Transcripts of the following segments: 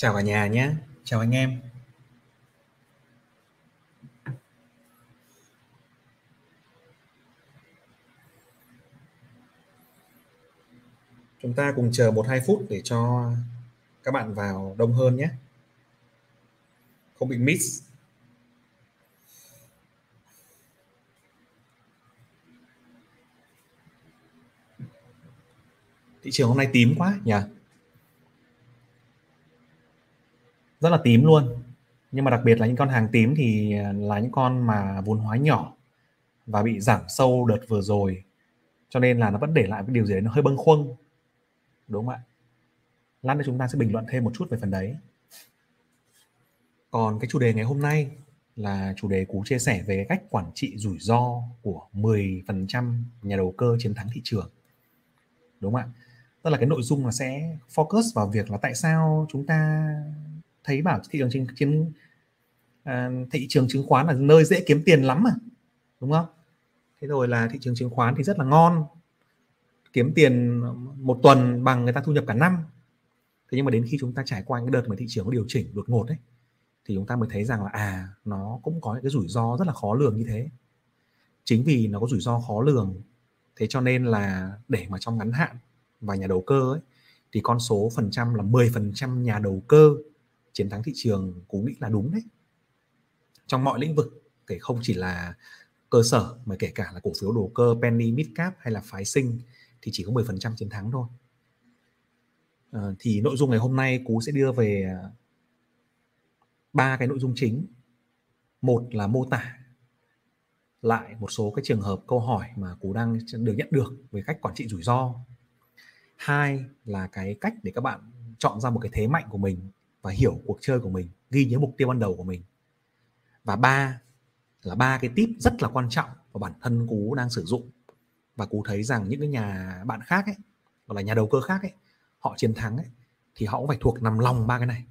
Chào cả nhà nhé, chào anh em. Chúng ta cùng chờ một hai phút để cho các bạn vào đông hơn nhé. Không bị miss. Thị trường hôm nay tím quá nhỉ? Rất là tím luôn. Nhưng mà đặc biệt là những con hàng tím thì à, là những con mà vốn hóa nhỏ và bị giảm sâu đợt vừa rồi. Cho nên là nó vẫn để lại cái điều gì đấy nó hơi bâng khuâng. Đúng không ạ? Lát nữa chúng ta sẽ bình luận thêm một chút về phần đấy. Còn cái chủ đề ngày hôm nay là chủ đề cú chia sẻ về cách quản trị rủi ro của 10% nhà đầu cơ chiến thắng thị trường. Đúng không ạ? Tức là cái nội dung là sẽ focus vào việc là tại sao chúng ta thấy bảo thị trường chứng chứng à, thị trường chứng khoán là nơi dễ kiếm tiền lắm mà đúng không? Thế rồi là thị trường chứng khoán thì rất là ngon kiếm tiền một tuần bằng người ta thu nhập cả năm. Thế nhưng mà đến khi chúng ta trải qua những đợt mà thị trường có điều chỉnh đột ngột đấy thì chúng ta mới thấy rằng là à nó cũng có những cái rủi ro rất là khó lường như thế. Chính vì nó có rủi ro khó lường thế cho nên là để mà trong ngắn hạn và nhà đầu cơ ấy thì con số phần trăm là 10% nhà đầu cơ chiến thắng thị trường cú nghĩ là đúng đấy. Trong mọi lĩnh vực kể không chỉ là cơ sở mà kể cả là cổ phiếu đồ cơ penny mid cap hay là phái sinh thì chỉ có 10% chiến thắng thôi. À, thì nội dung ngày hôm nay cú sẽ đưa về à, ba cái nội dung chính. Một là mô tả lại một số cái trường hợp câu hỏi mà cú đang được nhận được về cách quản trị rủi ro. Hai là cái cách để các bạn chọn ra một cái thế mạnh của mình và hiểu cuộc chơi của mình, ghi nhớ mục tiêu ban đầu của mình. Và ba là ba cái tip rất là quan trọng mà bản thân cú đang sử dụng. Và cú thấy rằng những cái nhà bạn khác ấy, hoặc là nhà đầu cơ khác ấy, họ chiến thắng ấy, thì họ cũng phải thuộc nằm lòng ba cái này.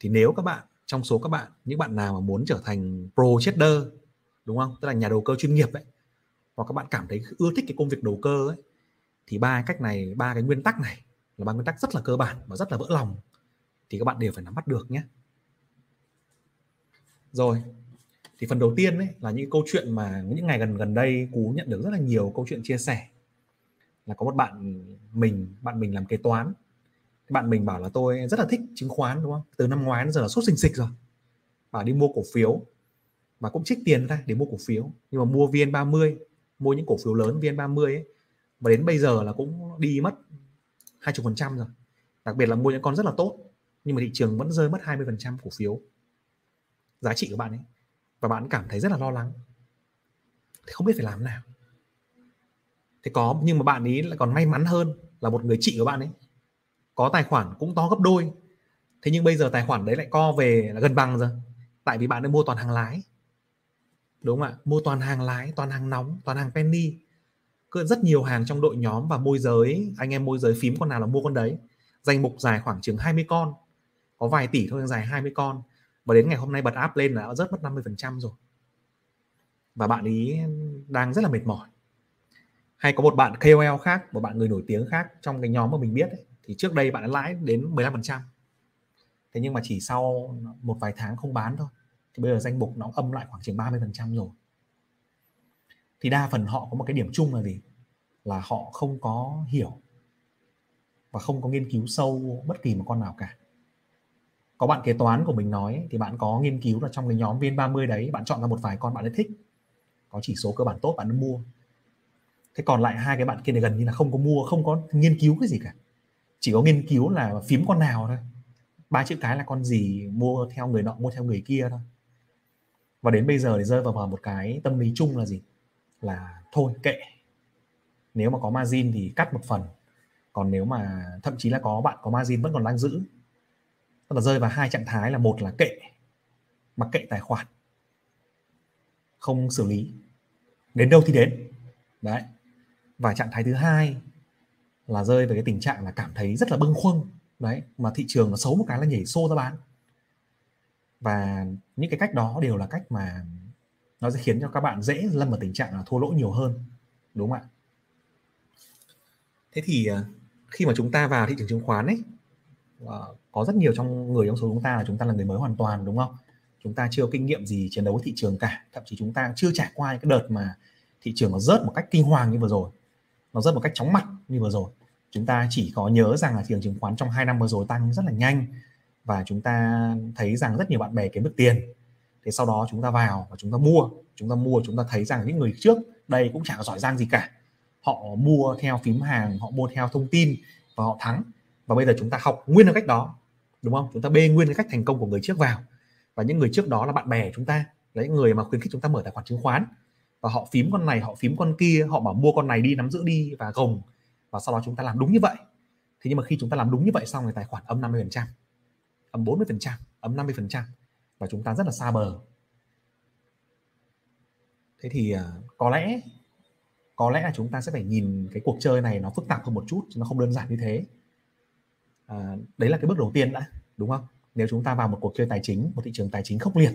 Thì nếu các bạn, trong số các bạn, những bạn nào mà muốn trở thành pro trader đúng không? Tức là nhà đầu cơ chuyên nghiệp ấy, hoặc các bạn cảm thấy ưa thích cái công việc đầu cơ ấy, thì ba cách này, ba cái nguyên tắc này là ba nguyên tắc rất là cơ bản và rất là vỡ lòng thì các bạn đều phải nắm bắt được nhé. Rồi, thì phần đầu tiên ấy là những câu chuyện mà những ngày gần gần đây cú nhận được rất là nhiều câu chuyện chia sẻ. Là có một bạn mình bạn mình làm kế toán. Bạn mình bảo là tôi rất là thích chứng khoán đúng không? Từ năm ngoái đến giờ là sốt sình sịch rồi. Bảo đi mua cổ phiếu. Và cũng trích tiền ra để mua cổ phiếu. Nhưng mà mua VN30 mua những cổ phiếu lớn VN30 ấy và đến bây giờ là cũng đi mất 20% rồi. Đặc biệt là mua những con rất là tốt nhưng mà thị trường vẫn rơi mất 20% cổ phiếu. Giá trị của bạn ấy. Và bạn cảm thấy rất là lo lắng. Thì không biết phải làm nào. Thì có, nhưng mà bạn ấy lại còn may mắn hơn là một người chị của bạn ấy. Có tài khoản cũng to gấp đôi. Thế nhưng bây giờ tài khoản đấy lại co về là gần bằng rồi. Tại vì bạn ấy mua toàn hàng lái. Đúng không ạ? Mua toàn hàng lái, toàn hàng nóng, toàn hàng penny. Cứ rất nhiều hàng trong đội nhóm và môi giới. Anh em môi giới phím con nào là mua con đấy. Danh mục dài khoảng chừng 20 con có vài tỷ thôi dài 20 con. Và đến ngày hôm nay bật áp lên là rớt mất 50% rồi. Và bạn ấy đang rất là mệt mỏi. Hay có một bạn KOL khác một bạn người nổi tiếng khác trong cái nhóm mà mình biết ấy, thì trước đây bạn đã lãi đến 15% thế nhưng mà chỉ sau một vài tháng không bán thôi thì bây giờ danh mục nó âm lại khoảng chừng 30% rồi. Thì đa phần họ có một cái điểm chung là gì? Là họ không có hiểu và không có nghiên cứu sâu bất kỳ một con nào cả có bạn kế toán của mình nói thì bạn có nghiên cứu là trong cái nhóm viên 30 đấy, bạn chọn ra một vài con bạn ấy thích. Có chỉ số cơ bản tốt, bạn ấy mua. Thế còn lại hai cái bạn kia này gần như là không có mua, không có nghiên cứu cái gì cả. Chỉ có nghiên cứu là phím con nào thôi. Ba chữ cái là con gì, mua theo người nọ, mua theo người kia thôi. Và đến bây giờ thì rơi vào một cái tâm lý chung là gì? Là thôi, kệ. Nếu mà có margin thì cắt một phần. Còn nếu mà thậm chí là có bạn có margin vẫn còn đang giữ tức là rơi vào hai trạng thái là một là kệ mặc kệ tài khoản, không xử lý. Đến đâu thì đến. Đấy. Và trạng thái thứ hai là rơi về cái tình trạng là cảm thấy rất là bâng khuâng. Đấy, mà thị trường nó xấu một cái là nhảy xô ra bán. Và những cái cách đó đều là cách mà nó sẽ khiến cho các bạn dễ lâm vào tình trạng là thua lỗ nhiều hơn, đúng không ạ? Thế thì ờ, khi mà chúng ta vào thị trường chứng khoán ấy uh, có rất nhiều trong người trong số chúng ta là chúng ta là người mới hoàn toàn đúng không? Chúng ta chưa có kinh nghiệm gì chiến đấu với thị trường cả. Thậm chí chúng ta chưa trải qua cái đợt mà thị trường nó rớt một cách kinh hoàng như vừa rồi. Nó rớt một cách chóng mặt như vừa rồi. Chúng ta chỉ có nhớ rằng là thị trường chứng khoán trong hai năm vừa rồi tăng rất là nhanh và chúng ta thấy rằng rất nhiều bạn bè kiếm được tiền. Thế sau đó chúng ta vào và chúng ta mua. Chúng ta mua chúng ta thấy rằng những người trước đây cũng chẳng giỏi giang gì cả. Họ mua theo phím hàng họ mua theo thông tin và họ thắng và bây giờ chúng ta học nguyên cái cách đó, đúng không? Chúng ta bê nguyên cái cách thành công của người trước vào. Và những người trước đó là bạn bè chúng ta. Là những người mà khuyến khích chúng ta mở tài khoản chứng khoán. Và họ phím con này, họ phím con kia, họ bảo mua con này đi, nắm giữ đi và gồng. Và sau đó chúng ta làm đúng như vậy. Thế nhưng mà khi chúng ta làm đúng như vậy xong thì tài khoản âm 50 phần trăm, âm 40 phần trăm, âm 50 phần trăm. Và chúng ta rất là xa bờ. Thế thì à, có lẽ có lẽ là chúng ta sẽ phải nhìn cái cuộc chơi này nó phức tạp hơn một chút nó không đơn giản như thế à, đấy là cái bước đầu tiên đã đúng không? Nếu chúng ta vào một cuộc chơi tài chính một thị trường tài chính khốc liệt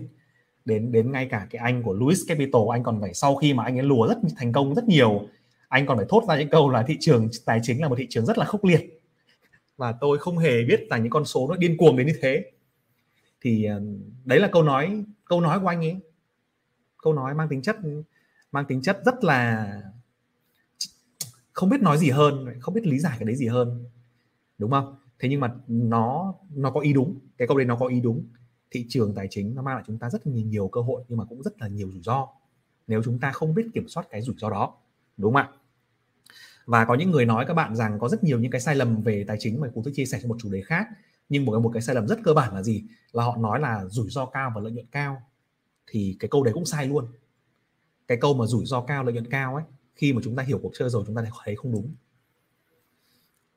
đến đến ngay cả cái anh của Louis Capital anh còn phải sau khi mà anh ấy lùa rất thành công rất nhiều anh còn phải thốt ra những câu là thị trường tài chính là một thị trường rất là khốc liệt. Và tôi không hề biết là những con số nó điên cuồng đến như thế. Thì ờ, đấy là câu nói câu nói của anh ấy. Câu nói mang tính chất mang tính chất rất là không biết nói gì hơn không biết lý giải cái đấy gì hơn đúng không? Thế nhưng mà nó nó có ý đúng cái câu đấy nó có ý đúng. Thị trường tài chính nó mang lại chúng ta rất nhiều, nhiều cơ hội nhưng mà cũng rất là nhiều rủi ro. Nếu chúng ta không biết kiểm soát cái rủi ro đó đúng không ạ? Và có những người nói các bạn rằng có rất nhiều những cái sai lầm về tài chính mà cũng tôi chia sẻ cho một chủ đề khác. Nhưng một cái một cái sai lầm rất cơ bản là gì? Là họ nói là rủi ro cao và lợi nhuận cao. Thì cái câu đấy cũng sai luôn. Cái câu mà rủi ro cao lợi nhuận cao ấy khi mà chúng ta hiểu cuộc chơi rồi chúng ta thấy không đúng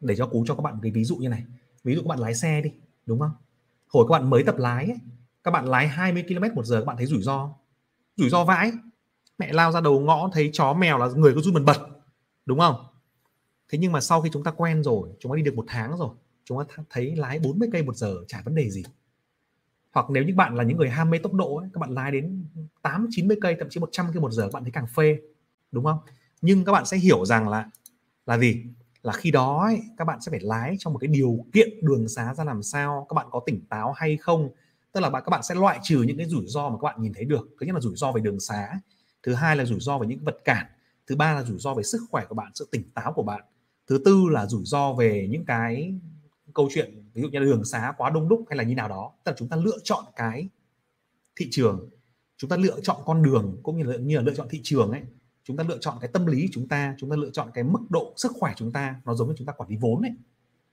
để cho cú cho các bạn cái ví dụ như này. Ví dụ các bạn lái xe đi đúng không? Hồi các bạn mới tập lái ấy, các bạn lái 20 km một giờ các bạn thấy rủi ro rủi ro vãi. Mẹ lao ra đầu ngõ thấy chó mèo là người có run bần bật đúng không? Thế nhưng mà sau khi chúng ta quen rồi chúng ta đi được một tháng rồi chúng ta thấy lái 40 cây một giờ chả vấn đề gì. Hoặc nếu như bạn là những người ham mê tốc độ ấy, các bạn lái đến 8 90 cây thậm chí 100 cây một giờ các bạn thấy càng phê đúng không? Nhưng các bạn sẽ hiểu rằng là là gì? Là khi đó ấy, các bạn sẽ phải lái trong một cái điều kiện đường xá ra làm sao các bạn có tỉnh táo hay không. Tức là bạn các bạn sẽ loại trừ những cái rủi ro mà các bạn nhìn thấy được. Thứ nhất là rủi ro về đường xá thứ hai là rủi ro về những vật cản thứ ba là rủi ro về sức khỏe của bạn sự tỉnh táo của bạn. Thứ tư là rủi ro về những cái câu chuyện ví dụ như đường xá quá đông đúc hay là như nào đó. Tức là chúng ta lựa chọn cái thị trường chúng ta lựa chọn con đường cũng như là như là lựa chọn thị trường ấy chúng ta lựa chọn cái tâm lý chúng ta chúng ta lựa chọn cái mức độ sức khỏe chúng ta, nó giống như chúng ta quản lý vốn ấy.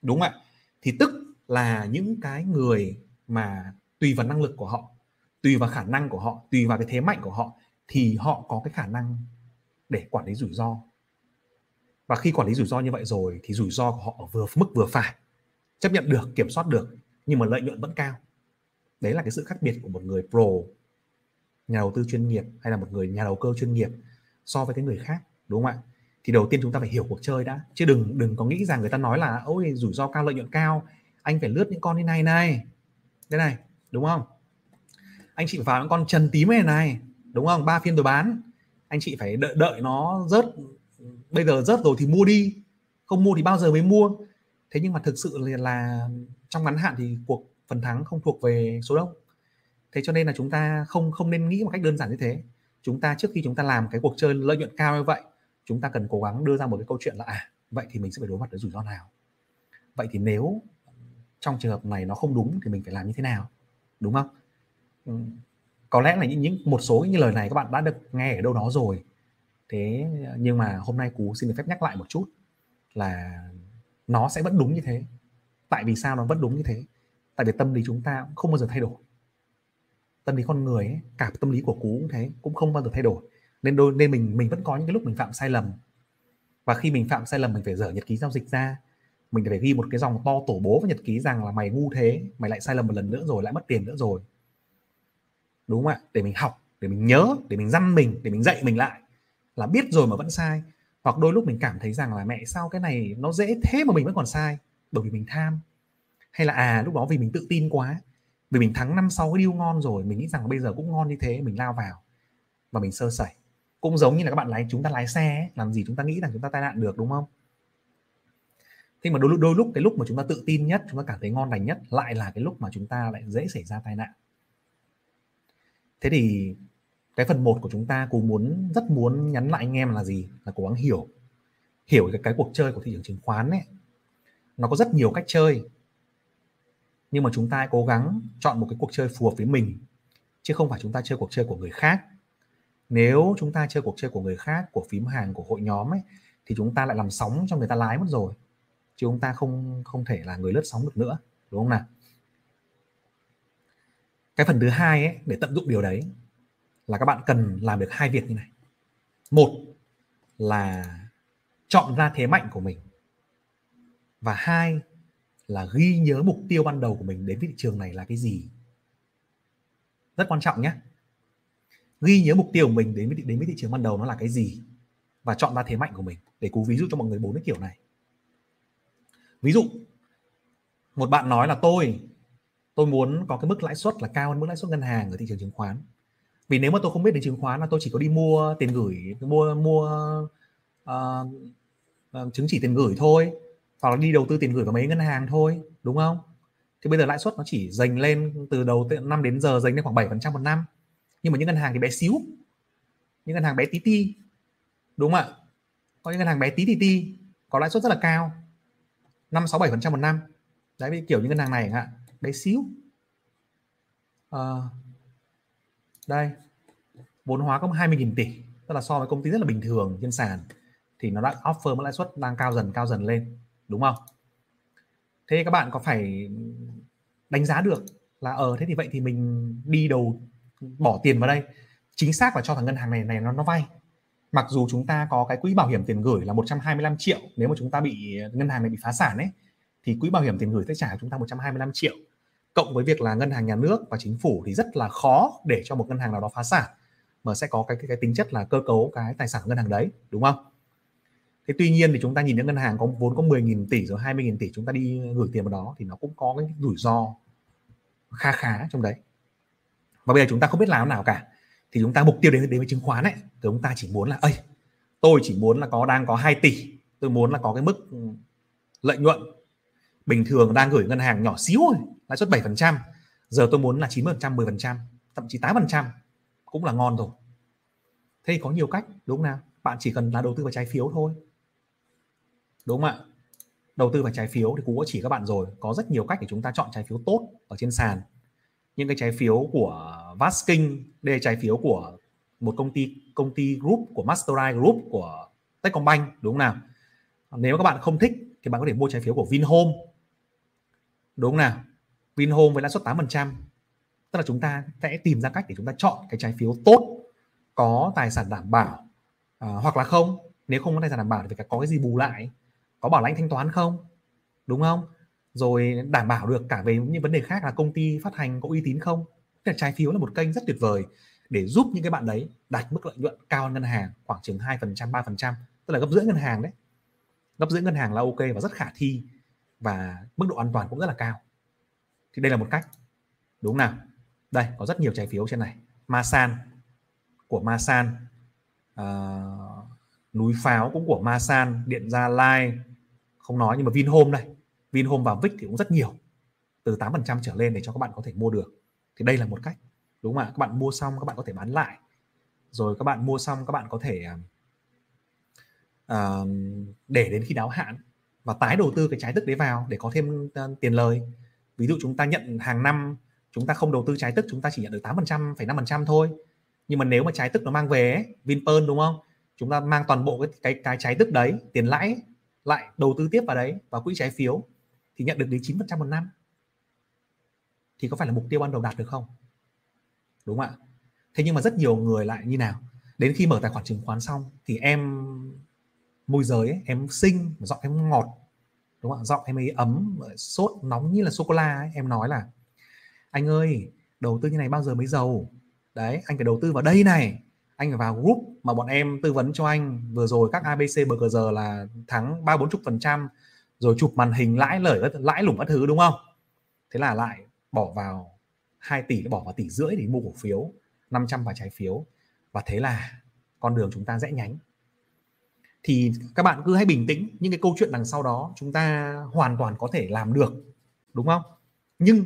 Đúng không ạ? Thì tức là những cái người mà tùy vào năng lực của họ, tùy vào khả năng của họ, tùy vào cái thế mạnh của họ, thì họ có cái khả năng để quản lý rủi ro. Và khi quản lý rủi ro như vậy rồi, thì rủi ro của họ ở vừa mức vừa phải. Chấp nhận được, kiểm soát được, nhưng mà lợi nhuận vẫn cao. Đấy là cái sự khác biệt của một người pro nhà đầu tư chuyên nghiệp hay là một người nhà đầu cơ chuyên nghiệp so với cái người khác đúng không ạ? Thì đầu tiên chúng ta phải hiểu cuộc chơi đã. Chứ đừng đừng có nghĩ rằng người ta nói là ôi rủi ro cao lợi nhuận cao anh phải lướt những con như này này. Thế này đúng không? Anh chị phải vào những con trần tím này này đúng không? Ba phiên rồi bán. Anh chị phải đợi đợi nó rớt bây giờ rớt rồi thì mua đi. Không mua thì bao giờ mới mua? Thế nhưng mà thực sự là, là trong ngắn hạn thì cuộc phần thắng không thuộc về số đông. Thế cho nên là chúng ta không không nên nghĩ một cách đơn giản như thế chúng ta trước khi chúng ta làm cái cuộc chơi lợi nhuận cao như vậy chúng ta cần cố gắng đưa ra một cái câu chuyện là à vậy thì mình sẽ phải đối mặt với rủi ro nào? Vậy thì nếu trong trường hợp này nó không đúng thì mình phải làm như thế nào? Đúng không? Ừ. có lẽ là những, những một số những lời này các bạn đã được nghe ở đâu đó rồi. Thế nhưng mà hôm nay cú xin được phép nhắc lại một chút là nó sẽ vẫn đúng như thế. Tại vì sao nó vẫn đúng như thế? Tại vì tâm lý chúng ta cũng không bao giờ thay đổi tâm lý con người ấy, cả tâm lý của cú cũng thế cũng không bao giờ thay đổi. Nên đôi nên mình mình vẫn có những cái lúc mình phạm sai lầm. Và khi mình phạm sai lầm mình phải dở nhật ký giao dịch ra. Mình phải ghi một cái dòng to tổ bố vào nhật ký rằng là mày ngu thế mày lại sai lầm một lần nữa rồi lại mất tiền nữa rồi. Đúng không ạ? Để mình học để mình nhớ để mình dăn mình để mình dạy mình lại là biết rồi mà vẫn sai. Hoặc đôi lúc mình cảm thấy rằng là mẹ sao cái này nó dễ thế mà mình vẫn còn sai? Bởi vì mình tham. Hay là à lúc đó vì mình tự tin quá vì mình thắng năm sau cái deal ngon rồi mình nghĩ rằng bây giờ cũng ngon như thế mình lao vào. Và mình sơ sẩy. Cũng giống như là các bạn lái chúng ta lái xe làm gì chúng ta nghĩ rằng chúng ta tai nạn được đúng không? Thế mà đôi, đôi lúc cái lúc mà chúng ta tự tin nhất chúng ta cảm thấy ngon lành nhất lại là cái lúc mà chúng ta lại dễ xảy ra tai nạn. Thế thì cái phần một của chúng ta cũng muốn rất muốn nhắn lại anh em là gì? Là cố gắng hiểu. Hiểu cái, cái cuộc chơi của thị trường chứng khoán ấy. Nó có rất nhiều cách chơi nhưng mà chúng ta cố gắng chọn một cái cuộc chơi phù hợp với mình, chứ không phải chúng ta chơi cuộc chơi của người khác. Nếu chúng ta chơi cuộc chơi của người khác, của phím hàng, của hội nhóm ấy, thì chúng ta lại làm sóng cho người ta lái mất rồi. Chứ chúng ta không không thể là người lướt sóng được nữa, đúng không nào? Cái phần thứ hai ấy, để tận dụng điều đấy, là các bạn cần làm được hai việc như này. Một là chọn ra thế mạnh của mình. Và hai là ghi nhớ mục tiêu ban đầu của mình đến với thị trường này là cái gì? Rất quan trọng nhé. Ghi nhớ mục tiêu của mình đến với đến với thị trường ban đầu nó là cái gì? Và chọn ra thế mạnh của mình. Để cú ví dụ cho mọi người bốn cái kiểu này. Ví dụ một bạn nói là tôi tôi muốn có cái mức lãi suất là cao hơn mức lãi suất ngân hàng ở thị trường chứng khoán. Vì nếu mà tôi không biết đến chứng khoán là tôi chỉ có đi mua tiền gửi mua mua uh, chứng chỉ tiền gửi thôi hoặc là đi đầu tư tiền gửi vào mấy ngân hàng thôi đúng không? Thì bây giờ lãi suất nó chỉ dành lên từ đầu năm đến giờ dành lên khoảng 7% một năm. Nhưng mà những ngân hàng thì bé xíu. Những ngân hàng bé tí ti đúng không ạ? Có những ngân hàng bé tí tí ti có lãi suất rất là cao. Năm sáu bảy phần trăm một năm. Đấy kiểu những ngân hàng này ạ bé xíu. À, đây vốn hóa có 20.000 tỷ tức là so với công ty rất là bình thường trên sàn thì nó đã offer mức lãi suất đang cao dần cao dần lên đúng không? Thế các bạn có phải đánh giá được là ở ờ, thế thì vậy thì mình đi đầu bỏ tiền vào đây. Chính xác là cho thằng ngân hàng này này nó nó vay. Mặc dù chúng ta có cái quỹ bảo hiểm tiền gửi là 125 triệu nếu mà chúng ta bị ngân hàng này bị phá sản ấy thì quỹ bảo hiểm tiền gửi sẽ trả chúng ta 125 triệu. Cộng với việc là ngân hàng nhà nước và chính phủ thì rất là khó để cho một ngân hàng nào đó phá sản mà sẽ có cái cái, cái tính chất là cơ cấu cái tài sản ngân hàng đấy đúng không? Thế tuy nhiên thì chúng ta nhìn những ngân hàng có vốn có 10.000 tỷ rồi 20.000 tỷ chúng ta đi gửi tiền vào đó thì nó cũng có cái rủi ro kha khá trong đấy. Và bây giờ chúng ta không biết làm nào cả, thì chúng ta mục tiêu đến đến với chứng khoán ấy, thì chúng ta chỉ muốn là ơi tôi chỉ muốn là có, đang có 2 tỷ, tôi muốn là có cái mức ừ, lợi nhuận bình thường đang gửi ngân hàng nhỏ xíu thôi, lãi suất 7% giờ tôi muốn là 9% 10% thậm chí 8% cũng là ngon rồi. Thế có nhiều cách, đúng không nào? Bạn chỉ cần là đầu tư vào trái phiếu thôi đúng không ạ? Đầu tư vào trái phiếu thì cũng có chỉ các bạn rồi. Có rất nhiều cách để chúng ta chọn trái phiếu tốt ở trên sàn. Những cái trái phiếu của Vasking đây là trái phiếu của một công ty công ty group của Mastercard Group của Techcombank đúng không nào? Nếu các bạn không thích thì bạn có thể mua trái phiếu của Vinhome. Đúng không nào? Vinhome với lãi suất 8% tức là chúng ta sẽ tìm ra cách để chúng ta chọn cái trái phiếu tốt có tài sản đảm bảo à, hoặc là không. Nếu không có tài sản đảm bảo thì phải có cái gì bù lại? Có bảo lãnh thanh toán không? Đúng không? Rồi đảm bảo được cả về những vấn đề khác là công ty phát hành có uy tín không? Cái là trái phiếu là một kênh rất tuyệt vời để giúp những cái bạn đấy đạt mức lợi nhuận cao hơn ngân hàng khoảng chừng 2% 3% tức là gấp rưỡi ngân hàng đấy. Gấp rưỡi ngân hàng là ok và rất khả thi và mức độ an toàn cũng rất là cao. Thì đây là một cách. Đúng nào? Đây có rất nhiều trái phiếu trên này. Masan của Masan uh, ờ, núi pháo cũng của Masan điện gia lai không nói nhưng mà Vinhome đây. Vinhome và Vic thì cũng rất nhiều. Từ 8% trở lên để cho các bạn có thể mua được. Thì đây là một cách đúng không ạ? Các bạn mua xong các bạn có thể bán lại. Rồi các bạn mua xong các bạn có thể uh, để đến khi đáo hạn và tái đầu tư cái trái tức đấy vào để có thêm uh, tiền lời. Ví dụ chúng ta nhận hàng năm chúng ta không đầu tư trái tức chúng ta chỉ nhận được 8% phải 5% thôi. Nhưng mà nếu mà trái tức nó mang về ấy, Vinpearl đúng không? Chúng ta mang toàn bộ cái cái cái trái tức đấy tiền lãi lại đầu tư tiếp vào đấy vào quỹ trái phiếu thì nhận được đến 9% một năm. Thì có phải là mục tiêu ban đầu đạt được không? Đúng không ạ? Thế nhưng mà rất nhiều người lại như nào? Đến khi mở tài khoản chứng khoán xong thì em môi giới ấy, em xinh giọng em ngọt đúng không ạ? Giọng em ấy ấm sốt nóng như là sô cô la em nói là anh ơi đầu tư như này bao giờ mới giàu? Đấy anh phải đầu tư vào đây này anh phải vào group mà bọn em tư vấn cho anh. Vừa rồi các abc bờ giờ là thắng ba bốn chục phần trăm, rồi chụp màn hình lãi lời lãi lủng các thứ, đúng không? Thế là lại bỏ vào 2 tỷ, bỏ vào tỷ rưỡi để mua cổ phiếu 500 vào trái phiếu. Và thế là con đường chúng ta rẽ nhánh. Thì các bạn cứ hãy bình tĩnh, những cái câu chuyện đằng sau đó chúng ta hoàn toàn có thể làm được, đúng không? Nhưng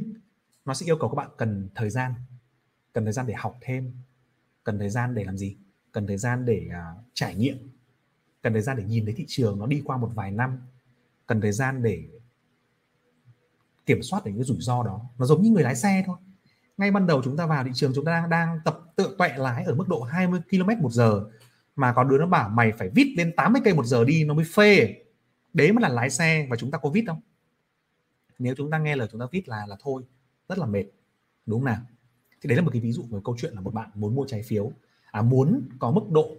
nó sẽ yêu cầu các bạn cần thời gian, cần thời gian để học thêm cần thời gian để làm gì? Cần thời gian để uh, trải nghiệm. Cần thời gian để nhìn thấy thị trường nó đi qua một vài năm. Cần thời gian để kiểm soát được những rủi ro đó. Nó giống như người lái xe thôi. Ngay ban đầu chúng ta vào thị trường chúng ta đang đang tập tự tuệ lái ở mức độ 20 km một giờ. Mà có đứa nó bảo mày phải vít lên 80 cây một giờ đi nó mới phê. Đấy mới là lái xe và chúng ta có vít không? Nếu chúng ta nghe lời chúng ta vít là là thôi. Rất là mệt. Đúng không nào? Thì đấy là một cái ví dụ về câu chuyện là một bạn muốn mua trái phiếu à, muốn có mức độ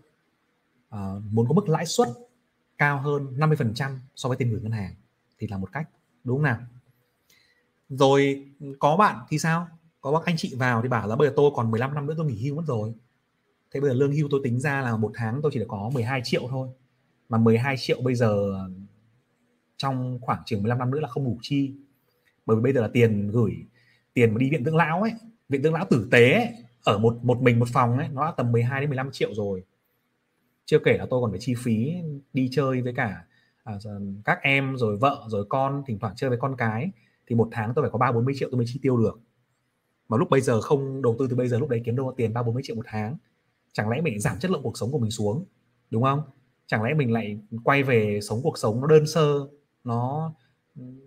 à, muốn có mức lãi suất cao hơn 50% so với tiền gửi ngân hàng thì là một cách đúng không nào? Rồi có bạn thì sao? Có bác anh chị vào thì bảo là bây giờ tôi còn 15 năm nữa tôi nghỉ hưu mất rồi. Thế bây giờ lương hưu tôi tính ra là một tháng tôi chỉ được có 12 triệu thôi. Mà 12 triệu bây giờ trong khoảng chừng 15 năm nữa là không đủ chi. Bởi vì bây giờ là tiền gửi tiền mà đi viện dưỡng lão ấy viện dưỡng lão tử tế ấy, ở một một mình một phòng ấy nó tầm 12 đến 15 triệu rồi. Chưa kể là tôi còn phải chi phí đi chơi với cả à, các em rồi vợ rồi con thỉnh thoảng chơi với con cái. Thì một tháng tôi phải có ba bốn mươi triệu tôi mới chi tiêu được. Mà lúc bây giờ không đầu tư từ bây giờ lúc đấy kiếm đâu tiền ba bốn mươi triệu một tháng. Chẳng lẽ mình giảm chất lượng cuộc sống của mình xuống đúng không? Chẳng lẽ mình lại quay về sống cuộc sống nó đơn sơ nó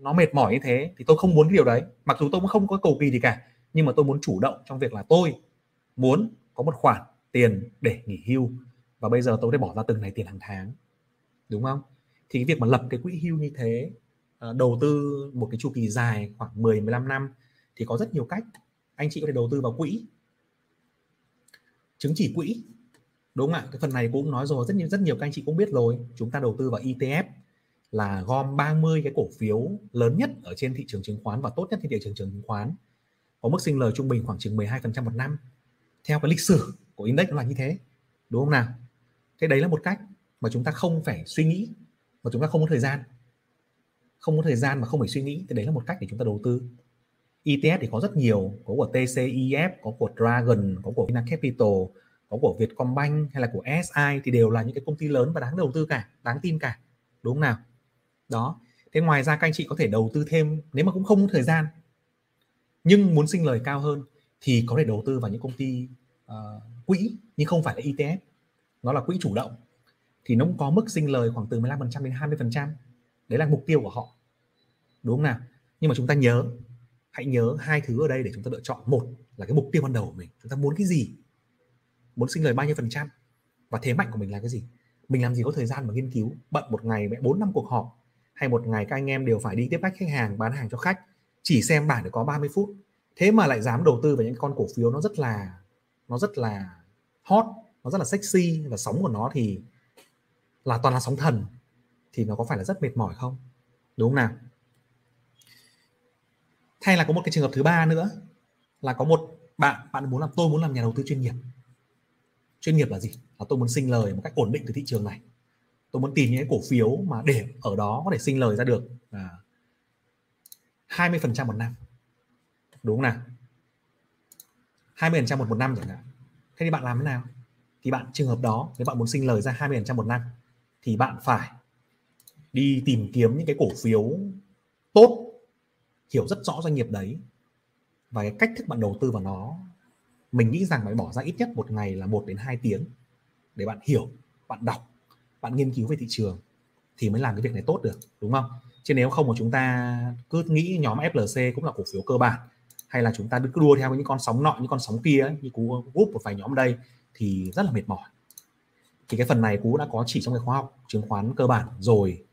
nó mệt mỏi như thế? Thì tôi không muốn cái điều đấy. Mặc dù tôi cũng không có cầu kỳ gì cả nhưng mà tôi muốn chủ động trong việc là tôi muốn có một khoản tiền để nghỉ hưu. Và bây giờ tôi phải bỏ ra từng này tiền hàng tháng. Đúng không? Thì cái việc mà lập cái quỹ hưu như thế ờ, đầu tư một cái chu kỳ dài khoảng 10 15 năm thì có rất nhiều cách. Anh chị có thể đầu tư vào quỹ. Chứng chỉ quỹ. Đúng không ạ? Cái phần này cũng nói rồi, rất nhiều rất nhiều các anh chị cũng biết rồi. Chúng ta đầu tư vào ETF là gom 30 cái cổ phiếu lớn nhất ở trên thị trường chứng khoán và tốt nhất trên thị trường chứng khoán có mức sinh lời trung bình khoảng chừng 12% một năm. Theo cái lịch sử của index nó là như thế, đúng không nào? Thế đấy là một cách mà chúng ta không phải suy nghĩ, mà chúng ta không có thời gian. Không có thời gian mà không phải suy nghĩ thì đấy là một cách để chúng ta đầu tư. ETF thì có rất nhiều, có của TCEF có của Dragon, có của Vinacapital có của Vietcombank hay là của SI thì đều là những cái công ty lớn và đáng đầu tư cả, đáng tin cả, đúng không nào? Đó. Thế ngoài ra các anh chị có thể đầu tư thêm, nếu mà cũng không có thời gian nhưng muốn sinh lời cao hơn thì có thể đầu tư vào những công ty uh, quỹ nhưng không phải là ETF nó là quỹ chủ động. Thì nó cũng có mức sinh lời khoảng từ 15% đến 20% đấy là mục tiêu của họ. Đúng không nào? Nhưng mà chúng ta nhớ hãy nhớ hai thứ ở đây để chúng ta lựa chọn. Một là cái mục tiêu ban đầu của mình. Chúng ta muốn cái gì? Muốn sinh lời bao nhiêu phần trăm? Và thế mạnh của mình là cái gì? Mình làm gì có thời gian mà nghiên cứu? Bận một ngày bốn năm cuộc họp? Hay một ngày các anh em đều phải đi tiếp khách khách hàng bán hàng cho khách? Chỉ xem bản được có 30 phút. Thế mà lại dám đầu tư vào những con cổ phiếu nó rất là nó rất là hot nó rất là sexy và sóng của nó thì là toàn là sóng thần thì nó có phải là rất mệt mỏi không? Đúng không nào? Hay là có một cái trường hợp thứ ba nữa là có một bạn bạn muốn làm tôi muốn làm nhà đầu tư chuyên nghiệp. Chuyên nghiệp là gì? Là tôi muốn sinh lời một cách ổn định từ thị trường này. Tôi muốn tìm những cái cổ phiếu mà để ở đó có thể sinh lời ra được. À, 20% một năm. Đúng không nào? 20% một một năm chẳng hạn. Thế thì bạn làm thế nào? Thì bạn, trường hợp đó, nếu bạn muốn sinh lời ra 20% một năm, thì bạn phải đi tìm kiếm những cái cổ phiếu tốt, hiểu rất rõ doanh nghiệp đấy, và cái cách thức bạn đầu tư vào nó. Mình nghĩ rằng phải bỏ ra ít nhất một ngày là một đến 2 tiếng để bạn hiểu, bạn đọc, bạn nghiên cứu về thị trường thì mới làm cái việc này tốt được đúng không? Chứ nếu không mà chúng ta cứ nghĩ nhóm FLC cũng là cổ phiếu cơ bản hay là chúng ta cứ đua theo những con sóng nọ những con sóng kia ấy, như cú group một vài nhóm đây thì rất là mệt mỏi. Thì cái phần này cú đã có chỉ trong cái khóa học chứng khoán cơ bản rồi.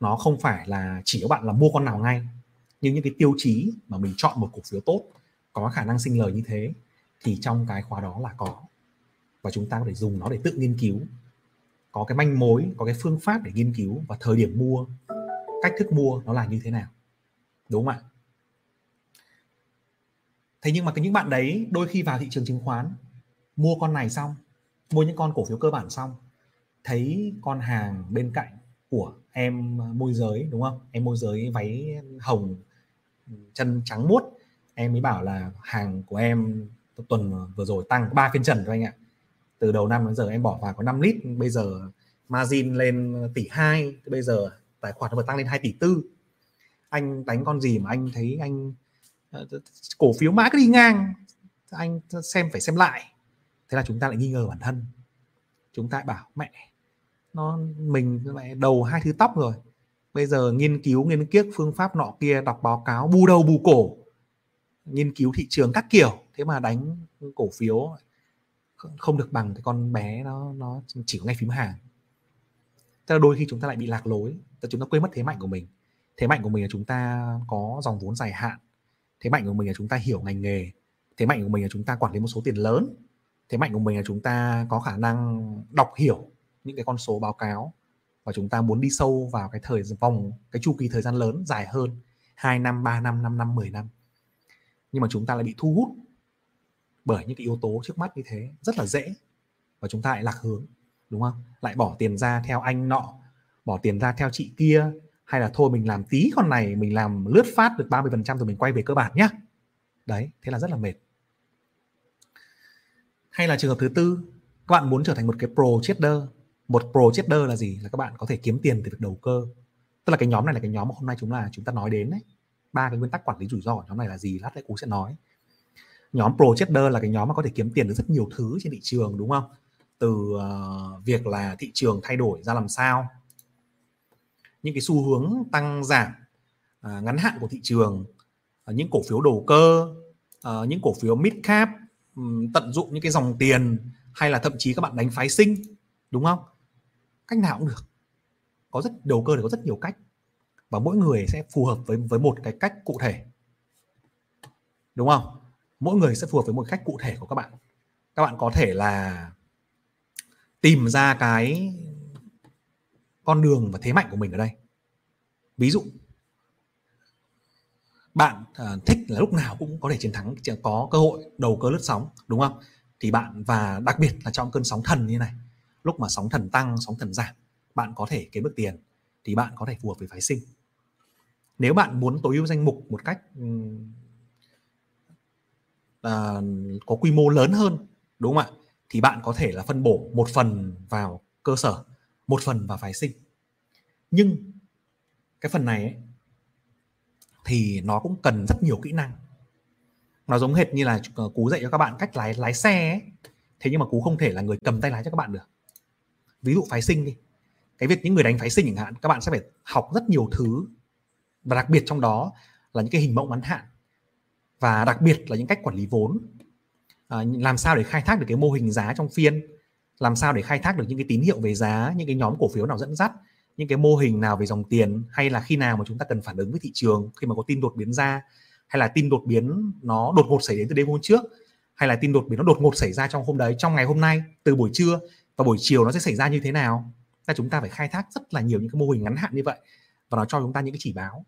Nó không phải là chỉ các bạn là mua con nào ngay nhưng những cái tiêu chí mà mình chọn một cổ phiếu tốt có khả năng sinh lời như thế thì trong cái khóa đó là có. Và chúng ta có thể dùng nó để tự nghiên cứu có cái manh mối, có cái phương pháp để nghiên cứu và thời điểm mua, cách thức mua nó là như thế nào. Đúng không ạ? Thế nhưng mà cái những bạn đấy đôi khi vào thị trường chứng khoán, mua con này xong, mua những con cổ phiếu cơ bản xong, thấy con hàng bên cạnh của em môi giới, đúng không? Em môi giới váy hồng, chân trắng muốt, em mới bảo là hàng của em tuần vừa rồi tăng ba phiên trần thôi anh ạ từ đầu năm đến giờ em bỏ vào có 5 lít. Bây giờ margin lên tỷ hai, bây giờ tài khoản nó tăng lên 2 tỷ tư. Anh đánh con gì mà anh thấy anh ờ, cổ phiếu mãi cứ đi ngang. Anh xem phải xem lại. Thế là chúng ta lại nghi ngờ bản thân. Chúng ta bảo, mẹ, nó, mình lại đầu hai thứ tóc rồi. Bây giờ nghiên cứu, nghiên kiếp phương pháp nọ kia, đọc báo cáo bu đầu bù cổ. Nghiên cứu thị trường các kiểu. Thế mà đánh cổ phiếu không được bằng cái con bé nó nó chỉ có ngay phím hàng tức là đôi khi chúng ta lại bị lạc lối tức chúng ta quên mất thế mạnh của mình. Thế mạnh của mình là chúng ta có dòng vốn dài hạn. Thế mạnh của mình là chúng ta hiểu ngành nghề. Thế mạnh của mình là chúng ta quản lý một số tiền lớn. Thế mạnh của mình là chúng ta có khả năng đọc hiểu những cái con số báo cáo và chúng ta muốn đi sâu vào cái thời vòng, cái chu kỳ thời gian lớn dài hơn 2 năm 3 năm 5 năm 10 năm. Nhưng mà chúng ta lại bị thu hút bởi những cái yếu tố trước mắt như thế, rất là dễ. Và chúng ta lại lạc hướng, đúng không? Lại bỏ tiền ra theo anh nọ, bỏ tiền ra theo chị kia, hay là thôi mình làm tí con này, mình làm lướt phát được 30% rồi mình quay về cơ bản nhá. Đấy, thế là rất là mệt. Hay là trường hợp thứ tư, các bạn muốn trở thành một cái pro trader. Một pro trader là gì? Là các bạn có thể kiếm tiền từ việc đầu cơ. Tức là cái nhóm này là cái nhóm mà hôm nay chúng là, chúng ta nói đến đấy. Ba cái nguyên tắc quản lý rủi ro của nhóm này là gì? Lát lại cú sẽ nói nhóm pro trader là cái nhóm mà có thể kiếm tiền được rất nhiều thứ trên thị trường đúng không? Từ uh, việc là thị trường thay đổi ra làm sao. Những cái xu hướng tăng giảm uh, ngắn hạn của thị trường uh, những cổ phiếu đầu cơ uh, những cổ phiếu mid cap um, tận dụng những cái dòng tiền hay là thậm chí các bạn đánh phái sinh đúng không? Cách nào cũng được. Có rất đầu cơ thì có rất nhiều cách và mỗi người sẽ phù hợp với với một cái cách cụ thể. Đúng không? Mỗi người sẽ phù hợp với một cách cụ thể của các bạn. Các bạn có thể là tìm ra cái con đường và thế mạnh của mình ở đây. Ví dụ bạn uh, thích là lúc nào cũng có thể chiến thắng có cơ hội đầu cơ lướt sóng đúng không? Thì bạn và đặc biệt là trong cơn sóng thần như này lúc mà sóng thần tăng sóng thần giảm bạn có thể kiếm được tiền thì bạn có thể phù hợp với phái sinh. Nếu bạn muốn tối ưu danh mục một cách uh, có quy mô lớn hơn đúng không ạ? Thì bạn có thể là phân bổ một phần vào cơ sở một phần vào phái sinh. Nhưng cái phần này ấy, thì nó cũng cần rất nhiều kỹ năng. Nó giống hệt như là ờ, cú dạy cho các bạn cách lái lái xe ấy. thế nhưng mà cú không thể là người cầm tay lái cho các bạn được. Ví dụ phái sinh đi. Cái việc những người đánh phái sinh chẳng hạn các bạn sẽ phải học rất nhiều thứ và đặc biệt trong đó là những cái hình mẫu ngắn hạn và đặc biệt là những cách quản lý vốn. À, làm sao để khai thác được cái mô hình giá trong phiên? Làm sao để khai thác được những cái tín hiệu về giá những cái nhóm cổ phiếu nào dẫn dắt những cái mô hình nào về dòng tiền hay là khi nào mà chúng ta cần phản ứng với thị trường khi mà có tin đột biến ra hay là tin đột biến nó đột ngột xảy đến từ đêm hôm trước hay là tin đột biến nó đột ngột xảy ra trong hôm đấy trong ngày hôm nay từ buổi trưa và buổi chiều nó sẽ xảy ra như thế nào? Là chúng ta phải khai thác rất là nhiều những cái mô hình ngắn hạn như vậy và nó cho chúng ta những cái chỉ báo.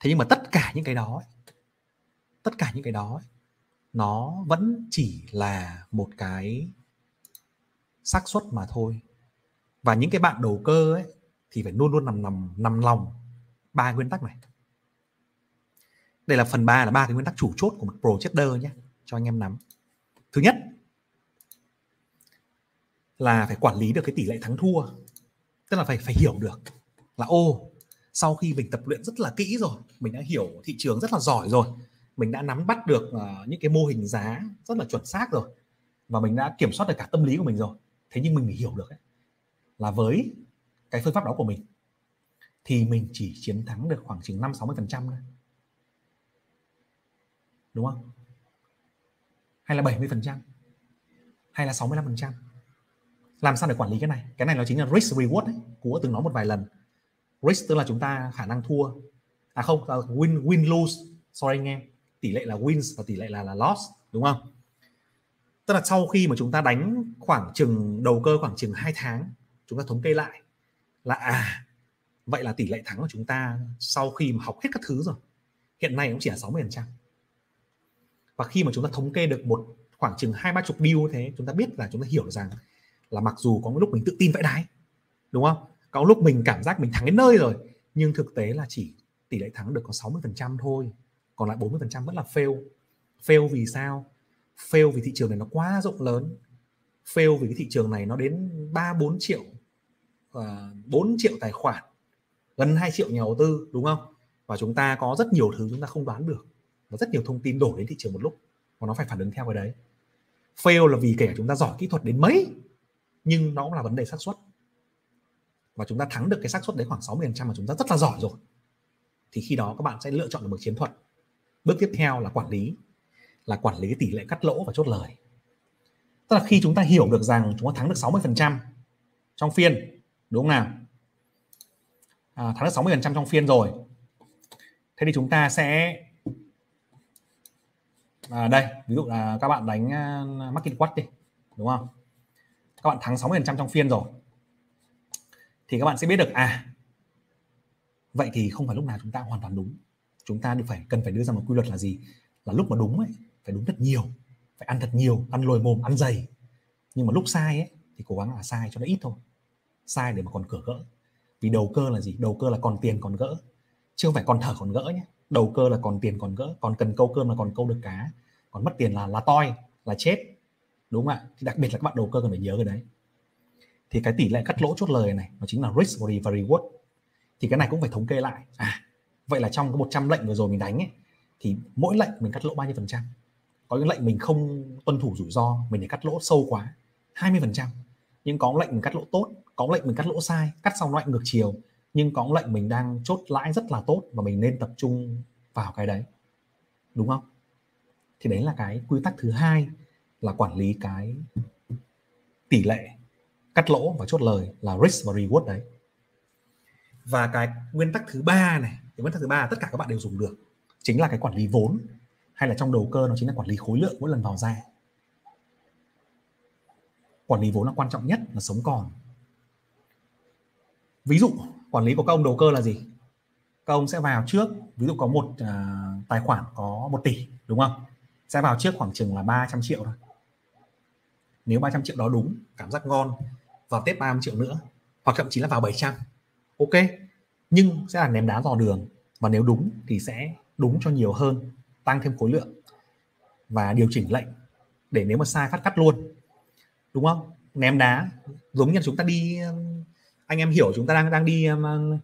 Thế nhưng mà tất cả những cái đó tất cả những cái đó nó vẫn chỉ là một cái xác suất mà thôi. Và những cái bạn đầu cơ ấy, thì phải luôn luôn nằm nằm nằm lòng ba nguyên tắc này. Đây là phần 3 là ba cái nguyên tắc chủ chốt của một pro trader nhé, cho anh em nắm. Thứ nhất là phải quản lý được cái tỷ lệ thắng thua, tức là phải phải hiểu được là ô, sau khi mình tập luyện rất là kỹ rồi, mình đã hiểu thị trường rất là giỏi rồi mình đã nắm bắt được uh, những cái mô hình giá rất là chuẩn xác rồi và mình đã kiểm soát được cả tâm lý của mình rồi. Thế nhưng mình phải hiểu được ấy, là với cái phương pháp đó của mình thì mình chỉ chiến thắng được khoảng chừng 5 60 phần trăm thôi. Đúng không? Hay là 70 phần trăm? Hay là 65 phần trăm? Làm sao để quản lý cái này? Cái này nó chính là risk reward đấy cú đã từng nói một vài lần. Risk tức là chúng ta khả năng thua. À không ờ, win win lose. Sorry anh em tỷ lệ là wins và tỷ lệ là là loss, đúng không? Tức là sau khi mà chúng ta đánh khoảng chừng, đầu cơ khoảng chừng 2 tháng, chúng ta thống kê lại là à vậy là tỷ lệ thắng của chúng ta sau khi mà học hết các thứ rồi, hiện nay cũng chỉ là 60 phần trăm. Và khi mà chúng ta thống kê được một khoảng chừng hai, ba chục deal thế, chúng ta biết là chúng ta hiểu rằng là mặc dù có lúc mình tự tin vãi đái, đúng không? Có lúc mình cảm giác mình thắng đến nơi rồi, nhưng thực tế là chỉ tỷ lệ thắng được có 60 phần trăm thôi còn lại 40% vẫn là fail. Fail vì sao? Fail vì thị trường này nó quá rộng lớn. Fail vì cái thị trường này nó đến 3 4 triệu à, 4 triệu tài khoản, gần 2 triệu nhà đầu tư, đúng không? Và chúng ta có rất nhiều thứ chúng ta không đoán được. Và rất nhiều thông tin đổ đến thị trường một lúc. Và nó phải phản ứng theo cái đấy. Fail là vì kể cả chúng ta giỏi kỹ thuật đến mấy, nhưng nó cũng là vấn đề xác suất. Và chúng ta thắng được cái xác suất đấy khoảng 60% mà chúng ta rất là giỏi rồi. Thì khi đó các bạn sẽ lựa chọn được một chiến thuật bước tiếp theo là quản lý là quản lý tỷ lệ cắt lỗ và chốt lời. Tức là khi chúng ta hiểu được rằng chúng ta thắng được 60% trong phiên đúng không nào? À, thắng được 60% trong phiên rồi. Thế thì chúng ta sẽ à, đây ví dụ là các bạn đánh uh, market watch đi đúng không? Các bạn thắng 60% trong phiên rồi. Thì các bạn sẽ biết được à vậy thì không phải lúc nào chúng ta hoàn toàn đúng chúng ta phải, cần phải đưa ra một quy luật là gì? Là lúc mà đúng ấy, phải đúng thật nhiều, phải ăn thật nhiều, ăn lồi mồm, ăn dày. Nhưng mà lúc sai ấy, thì cố gắng là sai cho nó ít thôi. Sai để mà còn cửa gỡ. Vì đầu cơ là gì? Đầu cơ là còn tiền còn gỡ. Chứ không phải còn thở còn gỡ nhé. Đầu cơ là còn tiền còn gỡ, còn cần câu cơm là còn câu được cá, còn mất tiền là là toi, là chết. Đúng không ạ? Thì đặc biệt là các bạn đầu cơ cần phải nhớ cái đấy. Thì cái tỷ lệ cắt lỗ chốt lời này, nó chính là risk và reward. Thì cái này cũng phải thống kê lại. À vậy là trong cái 100 lệnh vừa rồi mình đánh ấy, thì mỗi lệnh mình cắt lỗ bao nhiêu phần trăm? Có những lệnh mình không tuân thủ rủi ro mình để cắt lỗ sâu quá 20 phần trăm. Nhưng có lệnh mình cắt lỗ tốt có lệnh mình cắt lỗ sai cắt xong lệnh ngược chiều. Nhưng có lệnh mình đang chốt lãi rất là tốt và mình nên tập trung vào cái đấy. Đúng không? Thì đấy là cái quy tắc thứ hai là quản lý cái tỷ lệ cắt lỗ và chốt lời là risk và reward đấy. Và cái nguyên tắc thứ ba này cái nguyên tắc thứ ba tất cả các bạn đều dùng được chính là cái quản lý vốn hay là trong đầu cơ nó chính là quản lý khối lượng mỗi lần vào ra. Quản lý vốn là quan trọng nhất là sống còn. Ví dụ quản lý của các ông đầu cơ là gì? Các ông sẽ vào trước ví dụ có một uh, tài khoản có một tỷ đúng không? Sẽ vào trước khoảng chừng là 300 triệu thôi. Nếu 300 triệu đó đúng cảm giác ngon vào tết 30 triệu nữa hoặc thậm chí là vào 700 ok? Nhưng sẽ là ném đá dò đường. Và nếu đúng thì sẽ đúng cho nhiều hơn, tăng thêm khối lượng và điều chỉnh lệnh để nếu mà sai phát cắt luôn. Đúng không? Ném đá, giống như chúng ta đi, anh em hiểu chúng ta đang đang đi um,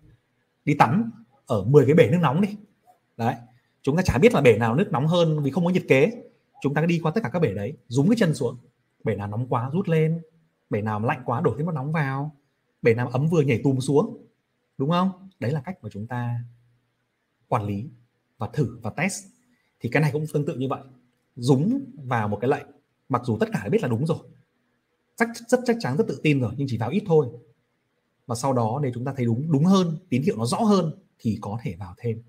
đi tắm ở 10 cái bể nước nóng đi. Đấy, chúng ta chả biết là bể nào nước nóng hơn vì không có nhiệt kế. Chúng ta cứ đi qua tất cả các bể đấy, rúng cái chân xuống. Bể nào nóng quá rút lên, bể nào lạnh quá đổ thêm nước nóng vào, bể nào ấm vừa nhảy tùm xuống đúng không? Đấy là cách mà chúng ta quản lý và thử và test. Thì cái này cũng tương tự như vậy. Dúng vào một cái lệnh. Mặc dù tất cả biết là đúng rồi. Chắc, rất chắc chắn, rất tự tin rồi, nhưng chỉ vào ít thôi. Và sau đó nếu chúng ta thấy đúng đúng hơn, tín hiệu nó rõ hơn, thì có thể vào thêm.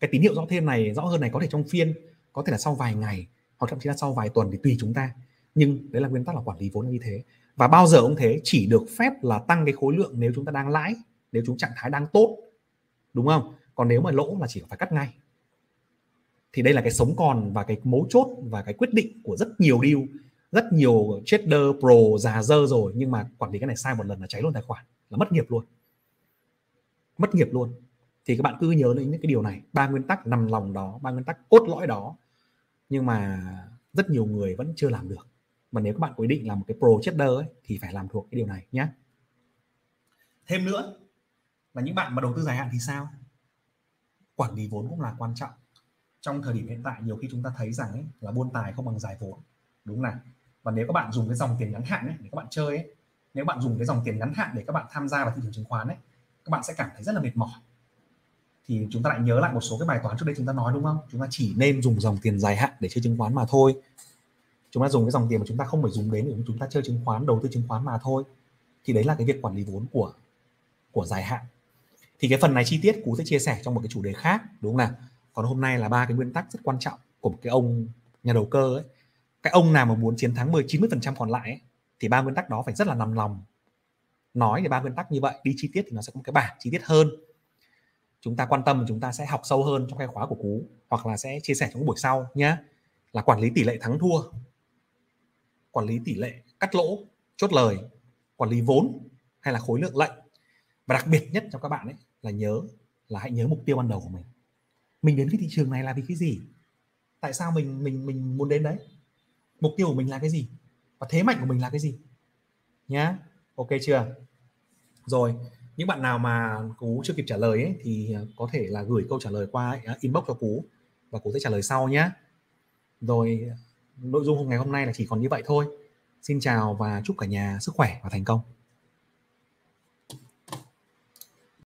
Cái tín hiệu rõ thêm này, rõ hơn này có thể trong phiên, có thể là sau vài ngày, hoặc thậm chí là sau vài tuần thì tùy chúng ta. Nhưng đấy là nguyên tắc là quản lý vốn là như thế. Và bao giờ cũng thế, chỉ được phép là tăng cái khối lượng nếu chúng ta đang lãi nếu chúng trạng thái đang tốt đúng không? Còn nếu mà lỗ là chỉ phải cắt ngay. Thì đây là cái sống còn và cái mấu chốt và cái quyết định của rất nhiều deal rất nhiều trader pro già dơ rồi nhưng mà quản lý cái này sai một lần là cháy luôn tài khoản là mất nghiệp luôn. Mất nghiệp luôn. Thì các bạn cứ nhớ đến những cái điều này. Ba nguyên tắc nằm lòng đó ba nguyên tắc cốt lõi đó. Nhưng mà rất nhiều người vẫn chưa làm được. Mà nếu các bạn quyết định làm một cái pro trader ấy, thì phải làm thuộc cái điều này nhé thêm nữa là những bạn mà đầu tư dài hạn thì sao? Quản lý vốn cũng là quan trọng. Trong thời điểm hiện tại nhiều khi chúng ta thấy rằng ấy, là buôn tài không bằng giải vốn. Đúng là và nếu các bạn dùng cái dòng tiền ngắn hạn ấy, để các bạn chơi ấy, nếu bạn dùng cái dòng tiền ngắn hạn để các bạn tham gia vào thị trường chứng khoán ấy các bạn sẽ cảm thấy rất là mệt mỏi. Thì chúng ta lại nhớ lại một số cái bài toán trước đây chúng ta nói đúng không? Chúng ta chỉ nên dùng dòng tiền dài hạn để chơi chứng khoán mà thôi. Chúng ta dùng cái dòng tiền mà chúng ta không phải dùng đến để chúng ta chơi chứng khoán đầu tư chứng khoán mà thôi. Thì đấy là cái việc quản lý vốn của của dài hạn thì cái phần này chi tiết cú sẽ chia sẻ trong một cái chủ đề khác đúng không nào? Còn hôm nay là ba cái nguyên tắc rất quan trọng của một cái ông nhà đầu cơ ấy. Cái ông nào mà muốn chiến thắng 10 90 phần trăm còn lại ấy, thì ba nguyên tắc đó phải rất là nằm lòng. Nói về ba nguyên tắc như vậy đi chi tiết thì nó sẽ có một cái bảng chi tiết hơn. Chúng ta quan tâm chúng ta sẽ học sâu hơn trong cái khóa của cú hoặc là sẽ chia sẻ trong buổi sau nhé là quản lý tỷ lệ thắng thua quản lý tỷ lệ cắt lỗ chốt lời quản lý vốn hay là khối lượng lệnh. Và đặc biệt nhất cho các bạn ấy là nhớ là hãy nhớ mục tiêu ban đầu của mình. Mình đến cái thị trường này là vì cái gì? Tại sao mình mình mình muốn đến đấy? Mục tiêu của mình là cái gì? Và thế mạnh của mình là cái gì? Nhá. Ok chưa? Rồi những bạn nào mà cú chưa kịp trả lời ấy, thì à, có thể là gửi câu trả lời qua à, inbox cho cú và cú sẽ trả lời sau nhé rồi nội dung ngày hôm nay là chỉ còn như vậy thôi. Xin chào và chúc cả nhà sức khỏe và thành công.